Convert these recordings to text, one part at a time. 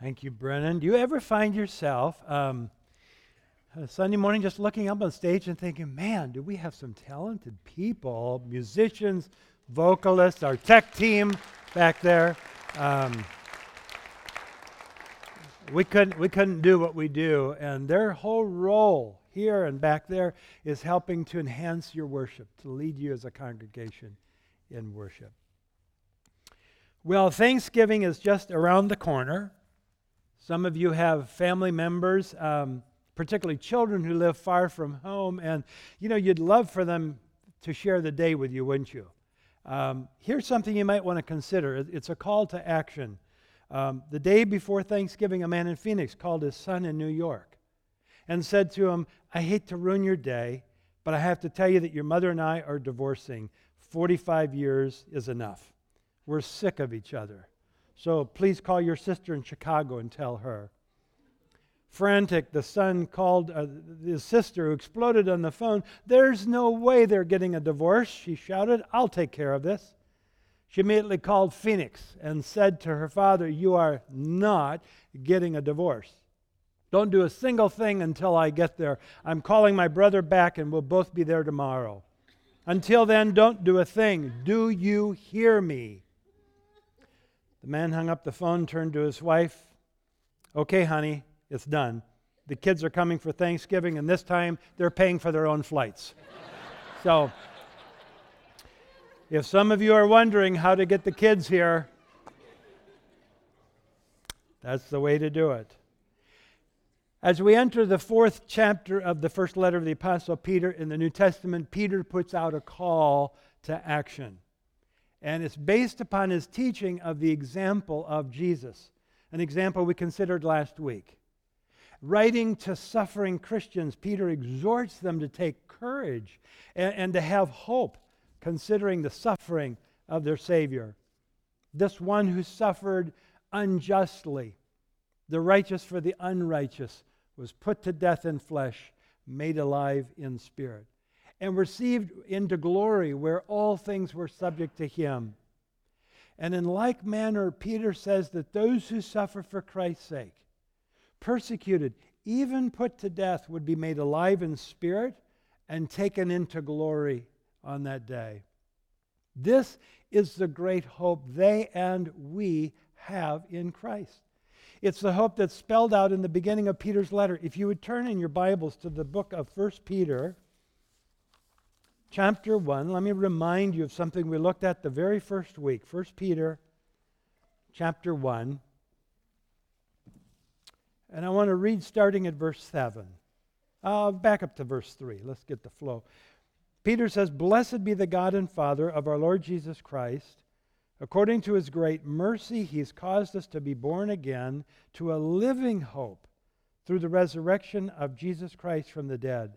Thank you, Brennan. Do you ever find yourself um, a Sunday morning just looking up on stage and thinking, man, do we have some talented people, musicians, vocalists, our tech team back there? Um, we couldn't, we couldn't do what we do, and their whole role here and back there is helping to enhance your worship, to lead you as a congregation in worship. Well, Thanksgiving is just around the corner. Some of you have family members, um, particularly children who live far from home, and you know you'd love for them to share the day with you, wouldn't you? Um, here's something you might want to consider. It's a call to action. Um, the day before Thanksgiving, a man in Phoenix called his son in New York and said to him, I hate to ruin your day, but I have to tell you that your mother and I are divorcing. 45 years is enough. We're sick of each other. So please call your sister in Chicago and tell her. Frantic, the son called uh, his sister, who exploded on the phone. There's no way they're getting a divorce, she shouted. I'll take care of this. She immediately called Phoenix and said to her father, You are not getting a divorce. Don't do a single thing until I get there. I'm calling my brother back and we'll both be there tomorrow. Until then, don't do a thing. Do you hear me? The man hung up the phone, turned to his wife. Okay, honey, it's done. The kids are coming for Thanksgiving, and this time they're paying for their own flights. so, if some of you are wondering how to get the kids here, that's the way to do it. As we enter the fourth chapter of the first letter of the Apostle Peter in the New Testament, Peter puts out a call to action and it's based upon his teaching of the example of Jesus, an example we considered last week. Writing to suffering Christians, Peter exhorts them to take courage and, and to have hope, considering the suffering of their Savior. This one who suffered unjustly, the righteous for the unrighteous, was put to death in flesh, made alive in spirit and received into glory where all things were subject to him. And in like manner, Peter says that those who suffer for Christ's sake, persecuted, even put to death, would be made alive in spirit and taken into glory on that day. This is the great hope they and we have in Christ. It's the hope that's spelled out in the beginning of Peter's letter. If you would turn in your Bibles to the book of 1 Peter, chapter 1, let me remind you of something we looked at the very first week. 1 Peter chapter 1. And I want to read starting at verse 7. Uh, back up to verse 3. Let's get the flow. Peter says, Blessed be the God and Father of our Lord Jesus Christ. According to his great mercy, he's caused us to be born again to a living hope through the resurrection of Jesus Christ from the dead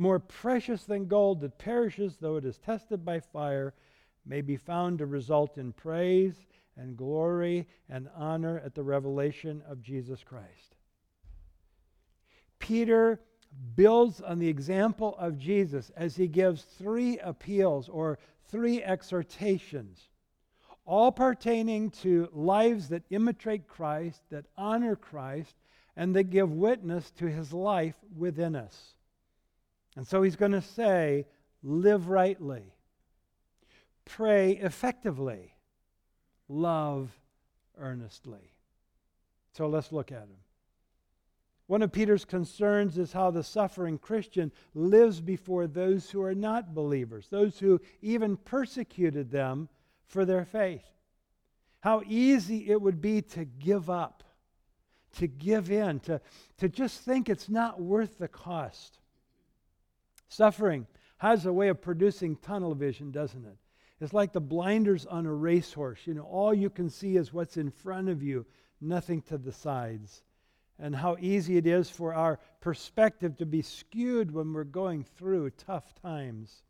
more precious than gold that perishes though it is tested by fire, may be found to result in praise and glory and honor at the revelation of Jesus Christ. Peter builds on the example of Jesus as he gives three appeals or three exhortations, all pertaining to lives that imitate Christ, that honor Christ, and that give witness to his life within us. And so he's going to say, live rightly, pray effectively, love earnestly. So let's look at him. One of Peter's concerns is how the suffering Christian lives before those who are not believers, those who even persecuted them for their faith. How easy it would be to give up, to give in, to, to just think it's not worth the cost. Suffering has a way of producing tunnel vision, doesn't it? It's like the blinders on a racehorse. You know, all you can see is what's in front of you, nothing to the sides. and how easy it is for our perspective to be skewed when we're going through tough times.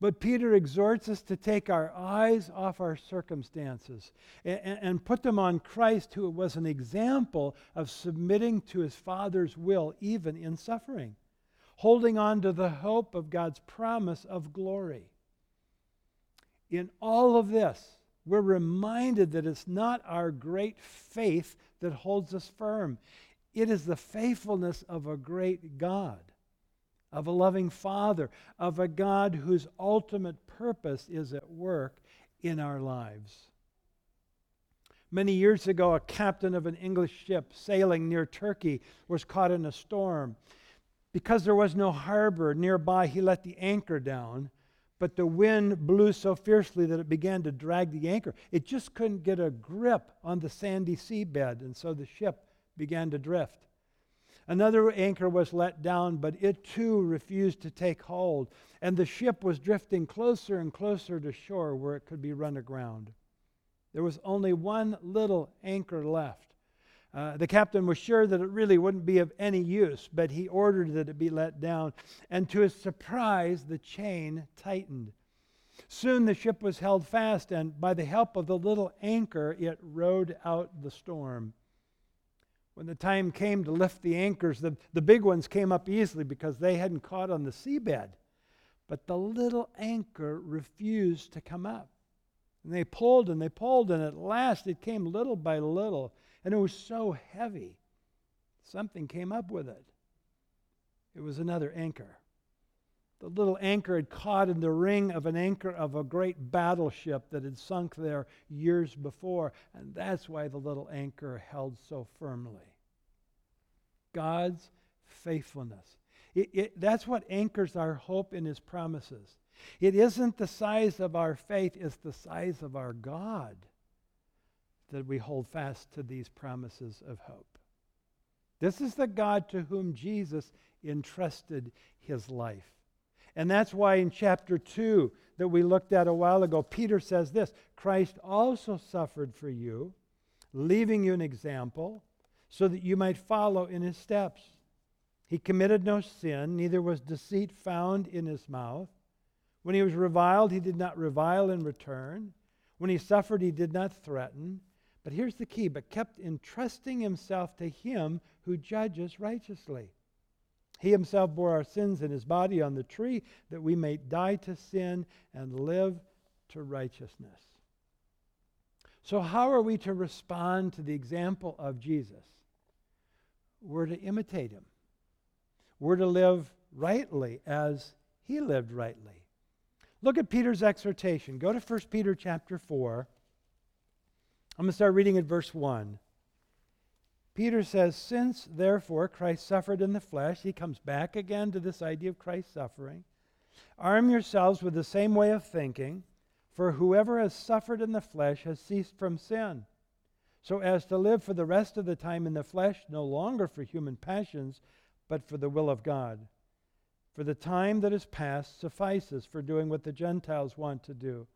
But Peter exhorts us to take our eyes off our circumstances and, and, put them on Christ, who was an example of submitting to his Father's will, even in suffering, holding on to the hope of God's promise of glory. In all of this, we're reminded that it's not our great faith that holds us firm, it is the faithfulness of a great God of a loving Father, of a God whose ultimate purpose is at work in our lives. Many years ago, a captain of an English ship sailing near Turkey was caught in a storm. Because there was no harbor nearby, he let the anchor down, but the wind blew so fiercely that it began to drag the anchor. It just couldn't get a grip on the sandy seabed, and so the ship began to drift. Another anchor was let down, but it too refused to take hold, and the ship was drifting closer and closer to shore where it could be run aground. There was only one little anchor left. Uh, the captain was sure that it really wouldn't be of any use, but he ordered that it be let down, and to his surprise, the chain tightened. Soon the ship was held fast, and by the help of the little anchor, it rode out the storm. When the time came to lift the anchors, the, the big ones came up easily because they hadn't caught on the seabed. But the little anchor refused to come up. And they pulled and they pulled, and at last it came little by little. And it was so heavy, something came up with it. It was another anchor. The little anchor had caught in the ring of an anchor of a great battleship that had sunk there years before, and that's why the little anchor held so firmly. God's faithfulness. It, it, that's what anchors our hope in His promises. It isn't the size of our faith, it's the size of our God that we hold fast to these promises of hope. This is the God to whom Jesus entrusted his life. And that's why in chapter 2 that we looked at a while ago, Peter says this Christ also suffered for you, leaving you an example, so that you might follow in his steps. He committed no sin, neither was deceit found in his mouth. When he was reviled, he did not revile in return. When he suffered, he did not threaten. But here's the key but kept entrusting himself to him who judges righteously. He himself bore our sins in his body on the tree that we may die to sin and live to righteousness. So, how are we to respond to the example of Jesus? We're to imitate him. We're to live rightly as he lived rightly. Look at Peter's exhortation. Go to 1 Peter chapter 4. I'm going to start reading at verse 1. Peter says, Since therefore Christ suffered in the flesh, he comes back again to this idea of Christ suffering. Arm yourselves with the same way of thinking, for whoever has suffered in the flesh has ceased from sin, so as to live for the rest of the time in the flesh, no longer for human passions, but for the will of God. For the time that is past suffices for doing what the Gentiles want to do,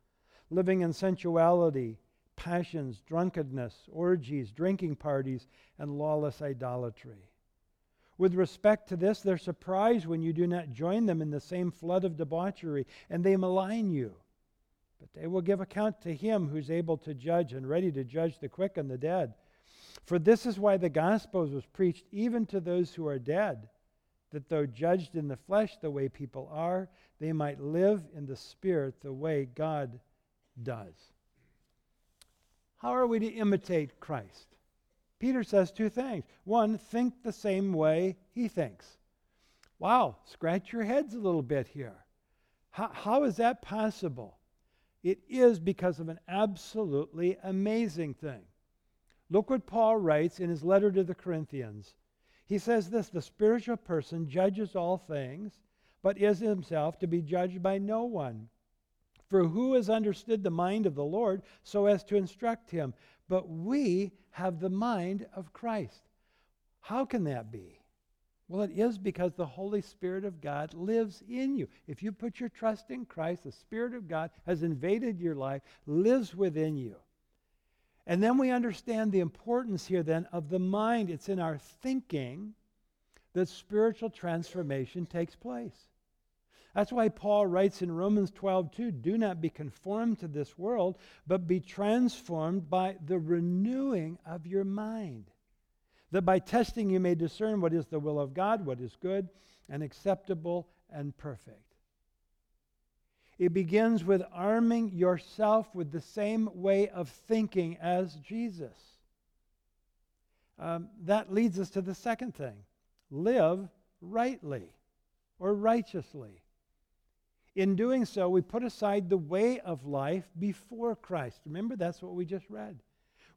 living in sensuality passions, drunkenness, orgies, drinking parties, and lawless idolatry. With respect to this, they're surprised when you do not join them in the same flood of debauchery, and they malign you. But they will give account to him who's able to judge and ready to judge the quick and the dead. For this is why the gospel was preached even to those who are dead, that though judged in the flesh the way people are, they might live in the spirit the way God does. How are we to imitate Christ? Peter says two things. One, think the same way he thinks. Wow, scratch your heads a little bit here. How, how is that possible? It is because of an absolutely amazing thing. Look what Paul writes in his letter to the Corinthians. He says this The spiritual person judges all things, but is himself to be judged by no one. For who has understood the mind of the Lord so as to instruct him? But we have the mind of Christ. How can that be? Well, it is because the Holy Spirit of God lives in you. If you put your trust in Christ, the Spirit of God has invaded your life, lives within you. And then we understand the importance here then of the mind. It's in our thinking that spiritual transformation takes place. That's why Paul writes in Romans 12, 2, do not be conformed to this world, but be transformed by the renewing of your mind. That by testing you may discern what is the will of God, what is good and acceptable and perfect. It begins with arming yourself with the same way of thinking as Jesus. Um, that leads us to the second thing live rightly or righteously. In doing so, we put aside the way of life before Christ. Remember, that's what we just read.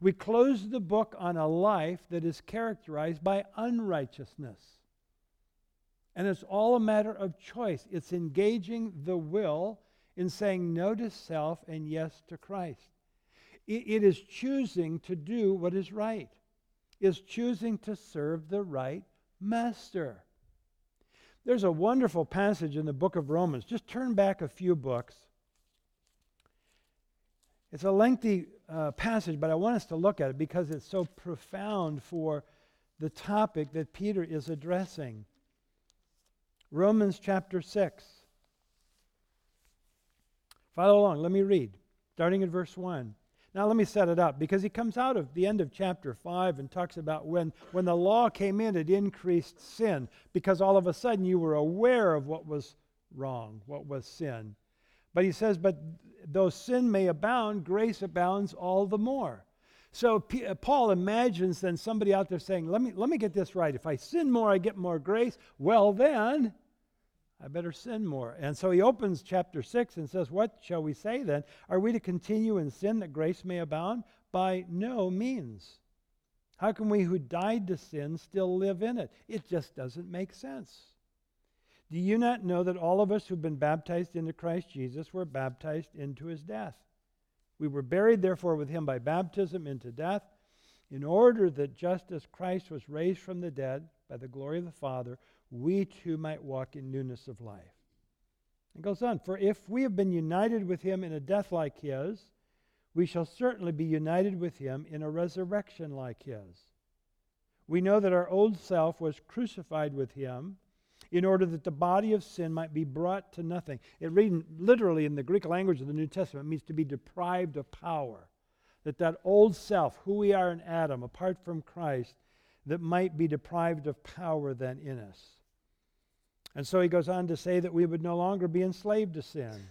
We close the book on a life that is characterized by unrighteousness. And it's all a matter of choice. It's engaging the will in saying no to self and yes to Christ. it, it is choosing to do what is right, is choosing to serve the right master. There's a wonderful passage in the book of Romans. Just turn back a few books. It's a lengthy uh, passage, but I want us to look at it because it's so profound for the topic that Peter is addressing. Romans chapter 6. Follow along. Let me read, starting in verse 1. Now, let me set it up because he comes out of the end of chapter 5 and talks about when, when the law came in, it increased sin because all of a sudden you were aware of what was wrong, what was sin. But he says, But though sin may abound, grace abounds all the more. So P- uh, Paul imagines then somebody out there saying, let me, let me get this right. If I sin more, I get more grace. Well, then I better sin more. And so he opens chapter 6 and says, What shall we say then? Are we to continue in sin that grace may abound? By no means. How can we who died to sin still live in it? It just doesn't make sense. Do you not know that all of us who've been baptized into Christ Jesus were baptized into his death? We were buried, therefore, with him by baptism into death, in order that just as Christ was raised from the dead by the glory of the Father, we too might walk in newness of life. It goes on, for if we have been united with him in a death like his, we shall certainly be united with him in a resurrection like his. We know that our old self was crucified with him in order that the body of sin might be brought to nothing. It read literally in the Greek language of the New Testament means to be deprived of power. That that old self, who we are in Adam, apart from Christ, that might be deprived of power then in us. And so he goes on to say that we would no longer be enslaved to sin.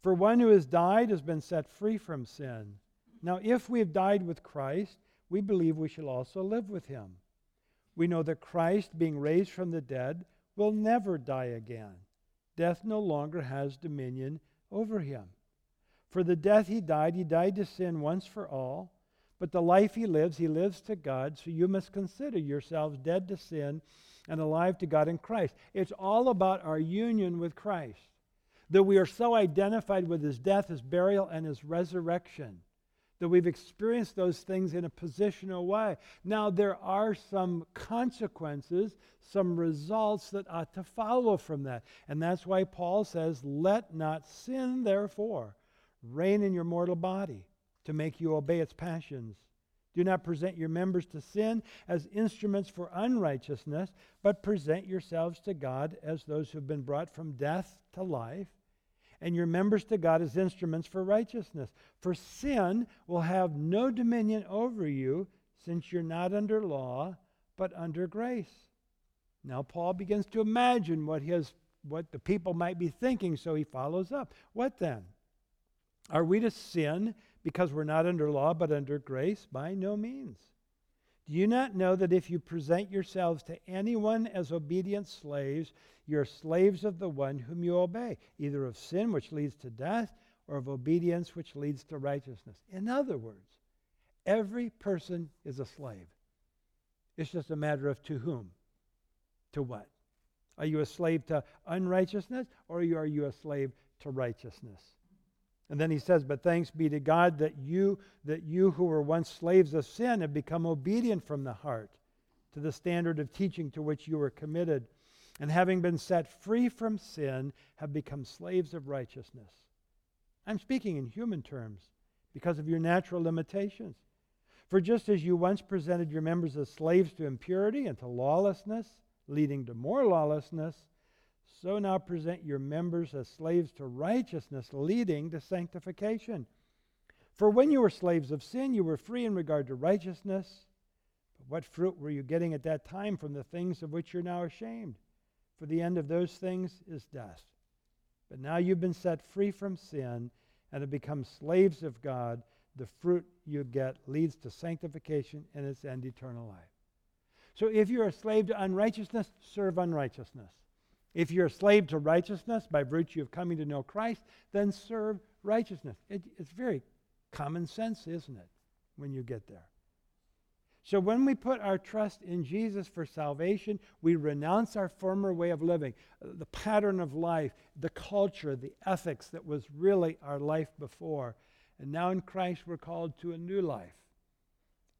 For one who has died has been set free from sin. Now, if we have died with Christ, we believe we shall also live with him. We know that Christ, being raised from the dead, will never die again. Death no longer has dominion over him. For the death he died, he died to sin once for all. But the life he lives, he lives to God. So you must consider yourselves dead to sin and alive to God in Christ. It's all about our union with Christ. That we are so identified with his death, his burial, and his resurrection. That we've experienced those things in a positional way. Now, there are some consequences, some results that ought to follow from that. And that's why Paul says, Let not sin, therefore, reign in your mortal body to make you obey its passions. Do not present your members to sin as instruments for unrighteousness, but present yourselves to God as those who have been brought from death to life, and your members to God as instruments for righteousness. For sin will have no dominion over you, since you're not under law, but under grace. Now, Paul begins to imagine what, his, what the people might be thinking, so he follows up. What then? Are we to sin because we're not under law but under grace? By no means. Do you not know that if you present yourselves to anyone as obedient slaves, you're slaves of the one whom you obey, either of sin, which leads to death, or of obedience, which leads to righteousness? In other words, every person is a slave. It's just a matter of to whom? To what? Are you a slave to unrighteousness, or are you a slave to righteousness? And then he says, But thanks be to God that you, that you who were once slaves of sin have become obedient from the heart to the standard of teaching to which you were committed, and having been set free from sin, have become slaves of righteousness. I'm speaking in human terms because of your natural limitations. For just as you once presented your members as slaves to impurity and to lawlessness, leading to more lawlessness, so now present your members as slaves to righteousness, leading to sanctification. For when you were slaves of sin, you were free in regard to righteousness. But what fruit were you getting at that time from the things of which you're now ashamed? For the end of those things is death. But now you've been set free from sin and have become slaves of God the fruit you get leads to sanctification and its end eternal life. So if you're a slave to unrighteousness, serve unrighteousness. If you're a slave to righteousness by virtue of coming to know Christ, then serve righteousness. It, it's very common sense, isn't it, when you get there? So when we put our trust in Jesus for salvation, we renounce our former way of living, the pattern of life, the culture, the ethics that was really our life before, and now in Christ, we're called to a new life,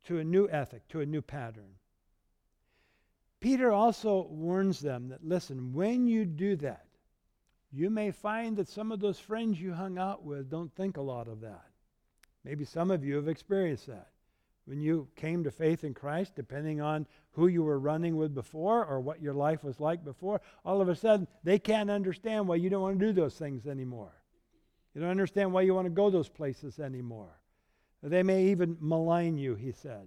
to a new ethic, to a new pattern. Peter also warns them that, listen, when you do that, you may find that some of those friends you hung out with don't think a lot of that. Maybe some of you have experienced that. When you came to faith in Christ, depending on who you were running with before or what your life was like before, all of a sudden they can't understand why you don't want to do those things anymore. You don't understand why you want to go those places anymore. They may even malign you, he said.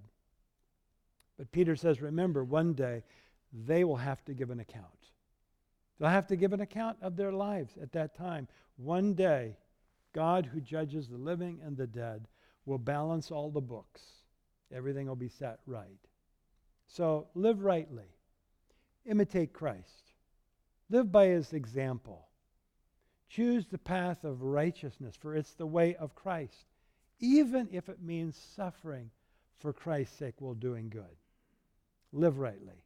But Peter says, remember, one day they will have to give an account. They'll have to give an account of their lives at that time. One day, God, who judges the living and the dead, will balance all the books. Everything will be set right. So live rightly, imitate Christ, live by his example. Choose the path of righteousness, for it's the way of Christ, even if it means suffering for Christ's sake while doing good. Live rightly.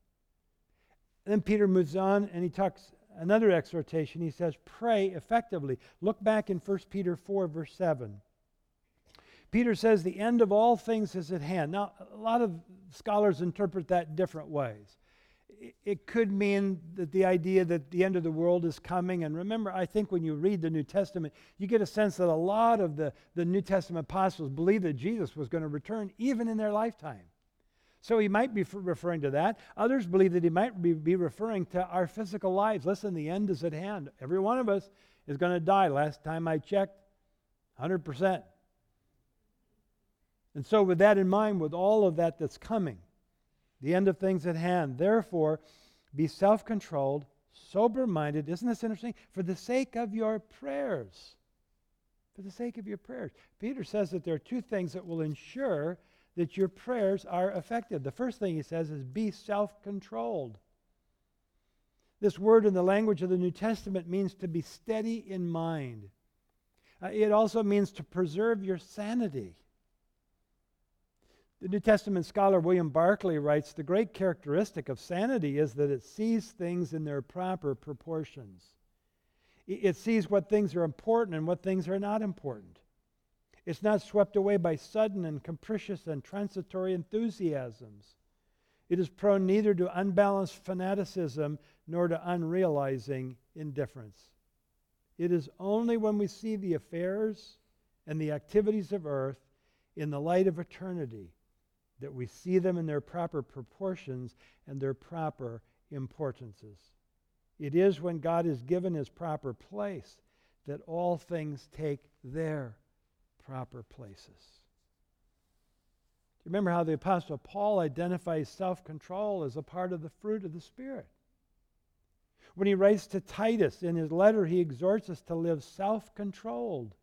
Then Peter moves on and he talks another exhortation. He says, Pray effectively. Look back in 1 Peter 4, verse 7. Peter says, The end of all things is at hand. Now, a lot of scholars interpret that different ways it could mean that the idea that the end of the world is coming. And remember, I think when you read the New Testament, you get a sense that a lot of the, the New Testament apostles believed that Jesus was going to return even in their lifetime. So he might be referring to that. Others believe that he might be, referring to our physical lives. Listen, the end is at hand. Every one of us is going to die. Last time I checked, 100%. And so, with that in mind, with all of that that's coming, the end of things at hand. Therefore, be self controlled, sober minded. Isn't this interesting? For the sake of your prayers. For the sake of your prayers. Peter says that there are two things that will ensure that your prayers are effective. The first thing he says is be self controlled. This word in the language of the New Testament means to be steady in mind. Uh, it also means to preserve your sanity. The New Testament scholar William Barclay writes The great characteristic of sanity is that it sees things in their proper proportions. It sees what things are important and what things are not important. It's not swept away by sudden and capricious and transitory enthusiasms. It is prone neither to unbalanced fanaticism nor to unrealizing indifference. It is only when we see the affairs and the activities of earth in the light of eternity that we see them in their proper proportions and their proper importances. It is when God is given his proper place that all things take their proper places. Do you remember how the Apostle Paul identifies self control as a part of the fruit of the Spirit? When he writes to Titus in his letter, he exhorts us to live self controlled,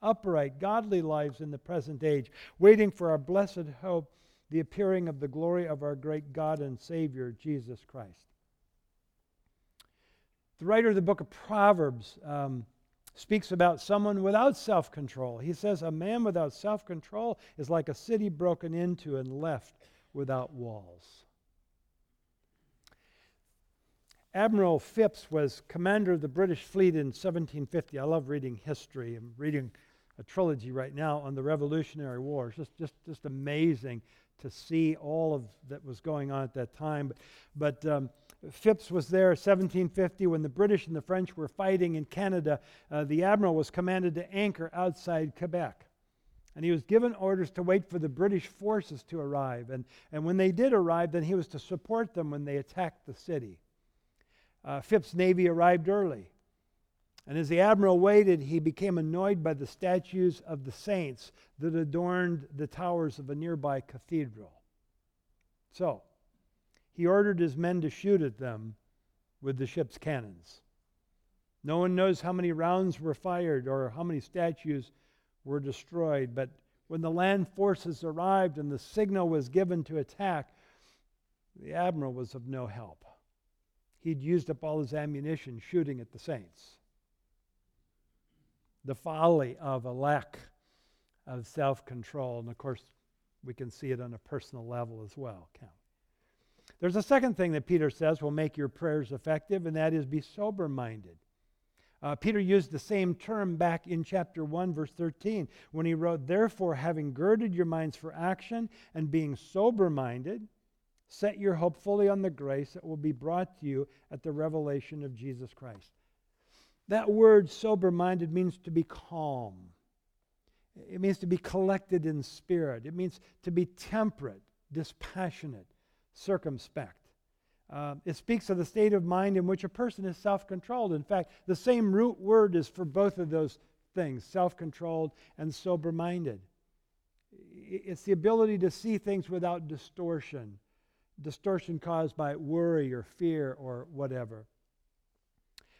upright, godly lives in the present age, waiting for our blessed hope the appearing of the glory of our great God and Savior, Jesus Christ. The writer of the book of Proverbs um, speaks about someone without self control. He says, A man without self control is like a city broken into and left without walls. Admiral Phipps was commander of the British fleet in 1750. I love reading history. I'm reading a trilogy right now on the Revolutionary War. It's just, just, just amazing to see all of that was going on at that time. But, but um, Phipps was there 1750 when the British and the French were fighting in Canada. Uh, the admiral was commanded to anchor outside Quebec. And he was given orders to wait for the British forces to arrive. And, and when they did arrive, then he was to support them when they attacked the city. Uh, Phipps' navy arrived early. And as the admiral waited, he became annoyed by the statues of the saints that adorned the towers of a nearby cathedral. So, he ordered his men to shoot at them with the ship's cannons. No one knows how many rounds were fired or how many statues were destroyed. But when the land forces arrived and the signal was given to attack, the admiral was of no help. He'd used up all his ammunition shooting at the saints. The folly of a lack of self control. And of course, we can see it on a personal level as well. There's a second thing that Peter says will make your prayers effective, and that is be sober minded. Uh, Peter used the same term back in chapter 1, verse 13, when he wrote, Therefore, having girded your minds for action and being sober minded, set your hope fully on the grace that will be brought to you at the revelation of Jesus Christ. That word sober minded means to be calm, it means to be collected in spirit, it means to be temperate, dispassionate, circumspect. Uh, it speaks of the state of mind in which a person is self controlled. In fact, the same root word is for both of those things self controlled and sober minded. It's the ability to see things without distortion, distortion caused by worry or fear or whatever.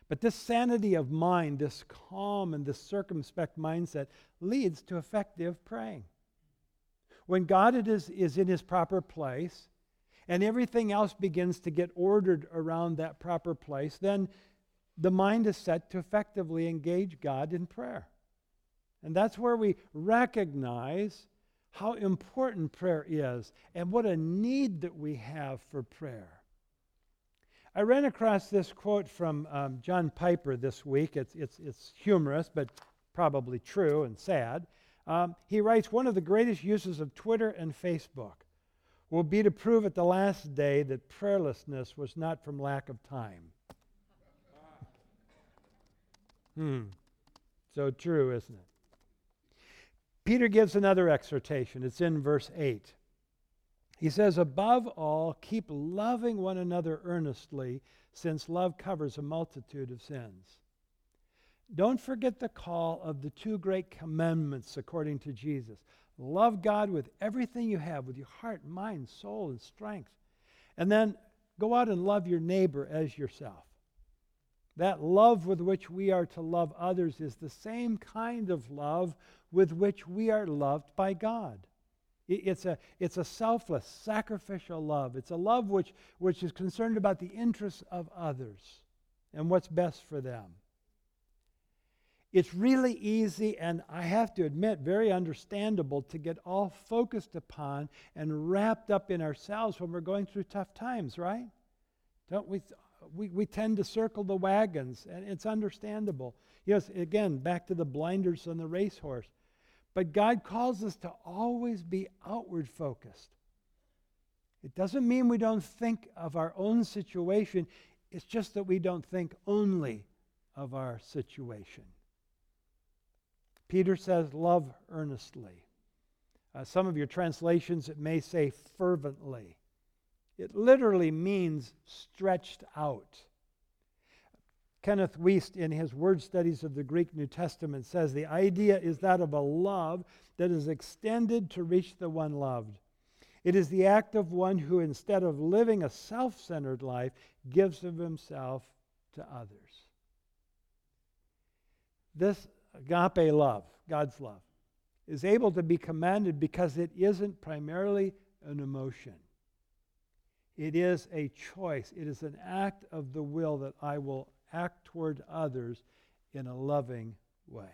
But this sanity of mind, this calm and this circumspect mindset, leads to effective praying. When God is, is in his proper place, and everything else begins to get ordered around that proper place, then the mind is set to effectively engage God in prayer. And that's where we recognize how important prayer is and what a need that we have for prayer. I ran across this quote from um, John Piper this week. It's, it's, it's humorous, but probably true and sad. Um, he writes One of the greatest uses of Twitter and Facebook will be to prove at the last day that prayerlessness was not from lack of time. hmm. So true, isn't it? Peter gives another exhortation. It's in verse 8. He says, Above all, keep loving one another earnestly, since love covers a multitude of sins. Don't forget the call of the two great commandments according to Jesus Love God with everything you have, with your heart, mind, soul, and strength. And then go out and love your neighbor as yourself. That love with which we are to love others is the same kind of love with which we are loved by God. It's a, it's a selfless, sacrificial love. It's a love which, which is concerned about the interests of others and what's best for them. It's really easy, and I have to admit, very understandable to get all focused upon and wrapped up in ourselves when we're going through tough times, right? Don't we? We, we tend to circle the wagons, and it's understandable. Yes, again, back to the blinders on the racehorse. But God calls us to always be outward focused. It doesn't mean we don't think of our own situation, it's just that we don't think only of our situation. Peter says, Love earnestly. Uh, some of your translations, it may say fervently. It literally means stretched out. Kenneth Wuest, in his word studies of the Greek New Testament, says the idea is that of a love that is extended to reach the one loved. It is the act of one who, instead of living a self centered life, gives of himself to others. This agape love, God's love, is able to be commanded because it isn't primarily an emotion. It is a choice. It is an act of the will that I will act toward others in a loving way.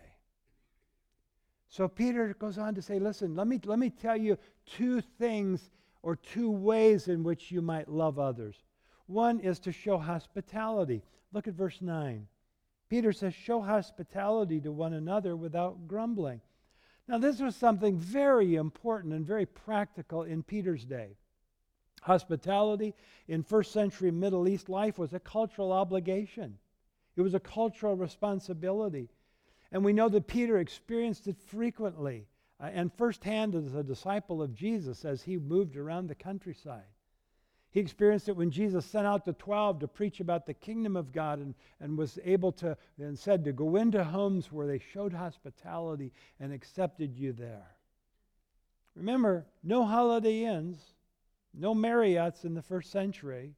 So Peter goes on to say, listen, let me, let me tell you two things or two ways in which you might love others. One is to show hospitality. Look at verse 9. Peter says, Show hospitality to one another without grumbling. Now, this was something very important and very practical in Peter's day. Hospitality in first century Middle East life was a cultural obligation, it was a cultural responsibility. And we know that Peter experienced it frequently. uh, and firsthand as a disciple of Jesus as he moved around the countryside. He experienced it when Jesus sent out the 12 to preach about the kingdom of God and, and was able to, and said to go into homes where they showed hospitality and accepted you there. Remember, no holiday inns, no Marriotts in the first century.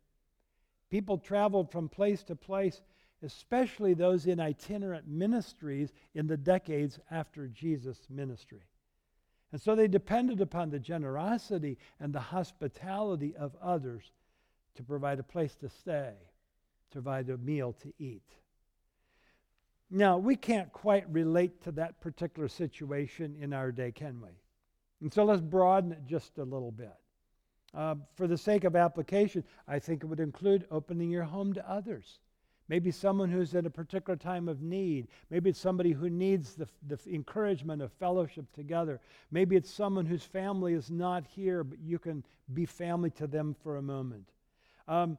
People traveled from place to place, especially those in itinerant ministries in the decades after Jesus' ministry. And so they depended upon the generosity and the hospitality of others to provide a place to stay, to provide a meal to eat. Now, we can't quite relate to that particular situation in our day, can we? And so let's broaden it just a little bit. Uh, for the sake of application, I think it would include opening your home to others. Maybe someone who's in a particular time of need. Maybe it's somebody who needs the, the encouragement of fellowship together. Maybe it's someone whose family is not here, but you can be family to them for a moment. Um,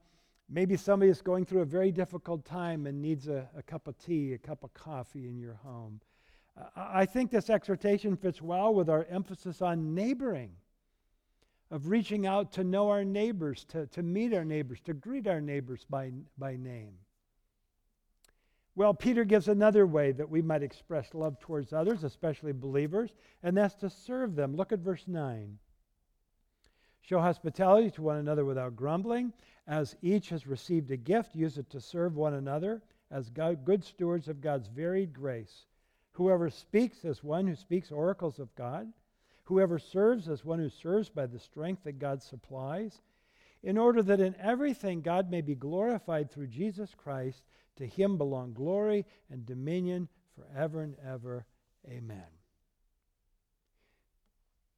maybe somebody is going through a very difficult time and needs a, a cup of tea, a cup of coffee in your home. Uh, I think this exhortation fits well with our emphasis on neighboring of reaching out to know our neighbors, to, to meet our neighbors, to greet our neighbors by, by name. Well, Peter gives another way that we might express love towards others, especially believers, and that's to serve them. Look at verse 9. Show hospitality to one another without grumbling. As each has received a gift, use it to serve one another as God, good stewards of God's varied grace. Whoever speaks as one who speaks oracles of God. Whoever serves as one who serves by the strength that God supplies, in order that in everything God may be glorified through Jesus Christ. To him belong glory and dominion forever and ever. Amen.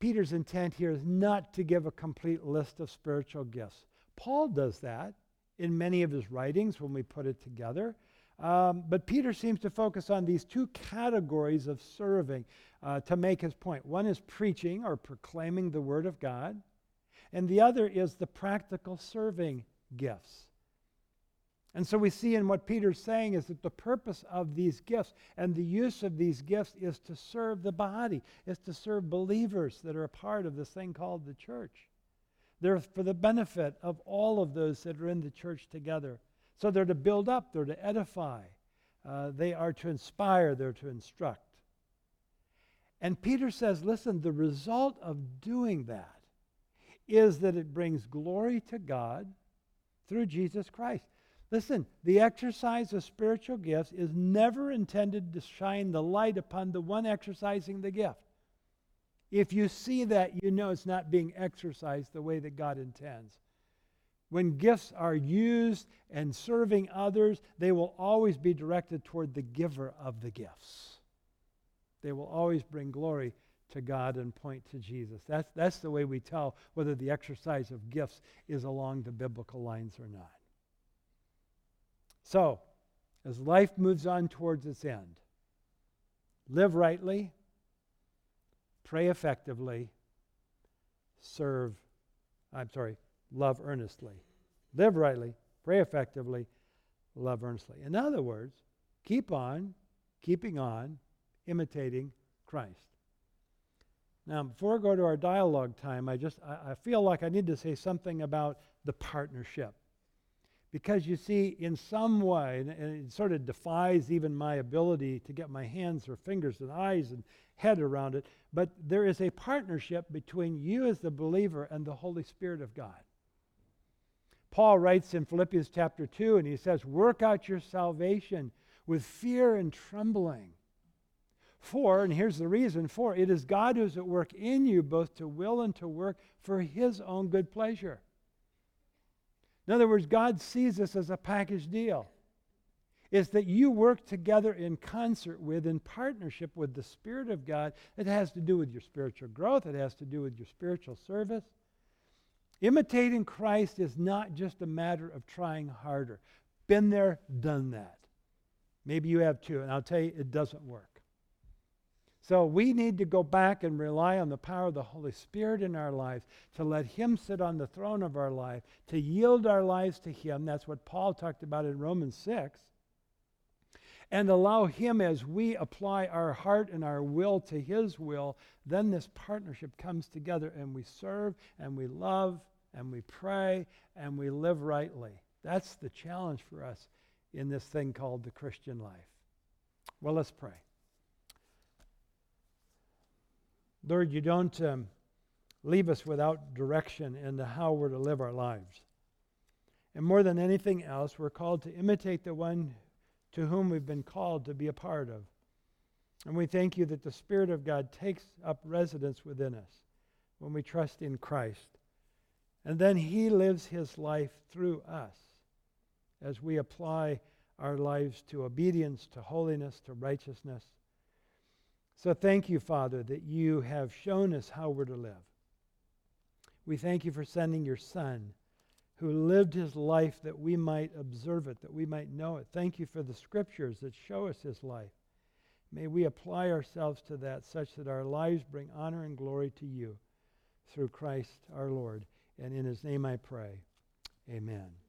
Peter's intent here is not to give a complete list of spiritual gifts. Paul does that in many of his writings when we put it together. Um, but Peter seems to focus on these two categories of serving uh, to make his point. One is preaching or proclaiming the Word of God, and the other is the practical serving gifts. And so we see in what Peter's saying is that the purpose of these gifts and the use of these gifts is to serve the body, is to serve believers that are a part of this thing called the church. They're for the benefit of all of those that are in the church together. So they're to build up, they're to edify, uh, they are to inspire, they're to instruct. And Peter says, listen, the result of doing that is that it brings glory to God through Jesus Christ. Listen, the exercise of spiritual gifts is never intended to shine the light upon the one exercising the gift. If you see that, you know it's not being exercised the way that God intends. When gifts are used and serving others, they will always be directed toward the giver of the gifts. They will always bring glory to God and point to Jesus. That's, that's the way we tell whether the exercise of gifts is along the biblical lines or not. So, as life moves on towards its end, live rightly, pray effectively, serve, I'm sorry, love earnestly. Live rightly, pray effectively, love earnestly. In other words, keep on keeping on imitating Christ. Now, before I go to our dialogue time, I just I, I feel like I need to say something about the partnership. Because you see, in some way, and it sort of defies even my ability to get my hands or fingers and eyes and head around it, but there is a partnership between you as the believer and the Holy Spirit of God. Paul writes in Philippians chapter 2, and he says, Work out your salvation with fear and trembling. For, and here's the reason for, it is God who is at work in you both to will and to work for his own good pleasure. In other words, God sees this as a package deal. It's that you work together in concert with, in partnership with the Spirit of God. It has to do with your spiritual growth, it has to do with your spiritual service. Imitating Christ is not just a matter of trying harder. Been there, done that. Maybe you have too, and I'll tell you, it doesn't work. So we need to go back and rely on the power of the Holy Spirit in our lives to let Him sit on the throne of our life, to yield our lives to Him. That's what Paul talked about in Romans 6. and allow Him as we apply our heart and our will to His will, then this partnership comes together and we serve and we love and we pray and we live rightly. That's the challenge for us in this thing called the Christian life. Well, let's pray. Lord, you don't um, leave us without direction into how we're to live our lives. And more than anything else, we're called to imitate the one to whom we've been called to be a part of. And we thank you that the Spirit of God takes up residence within us when we trust in Christ. And then He lives His life through us as we apply our lives to obedience, to holiness, to righteousness. So thank you, Father, that you have shown us how we're to live. We thank you for sending your Son who lived his life that we might observe it, that we might know it. Thank you for the scriptures that show us his life. May we apply ourselves to that such that our lives bring honor and glory to you through Christ our Lord. And in his name I pray. Amen.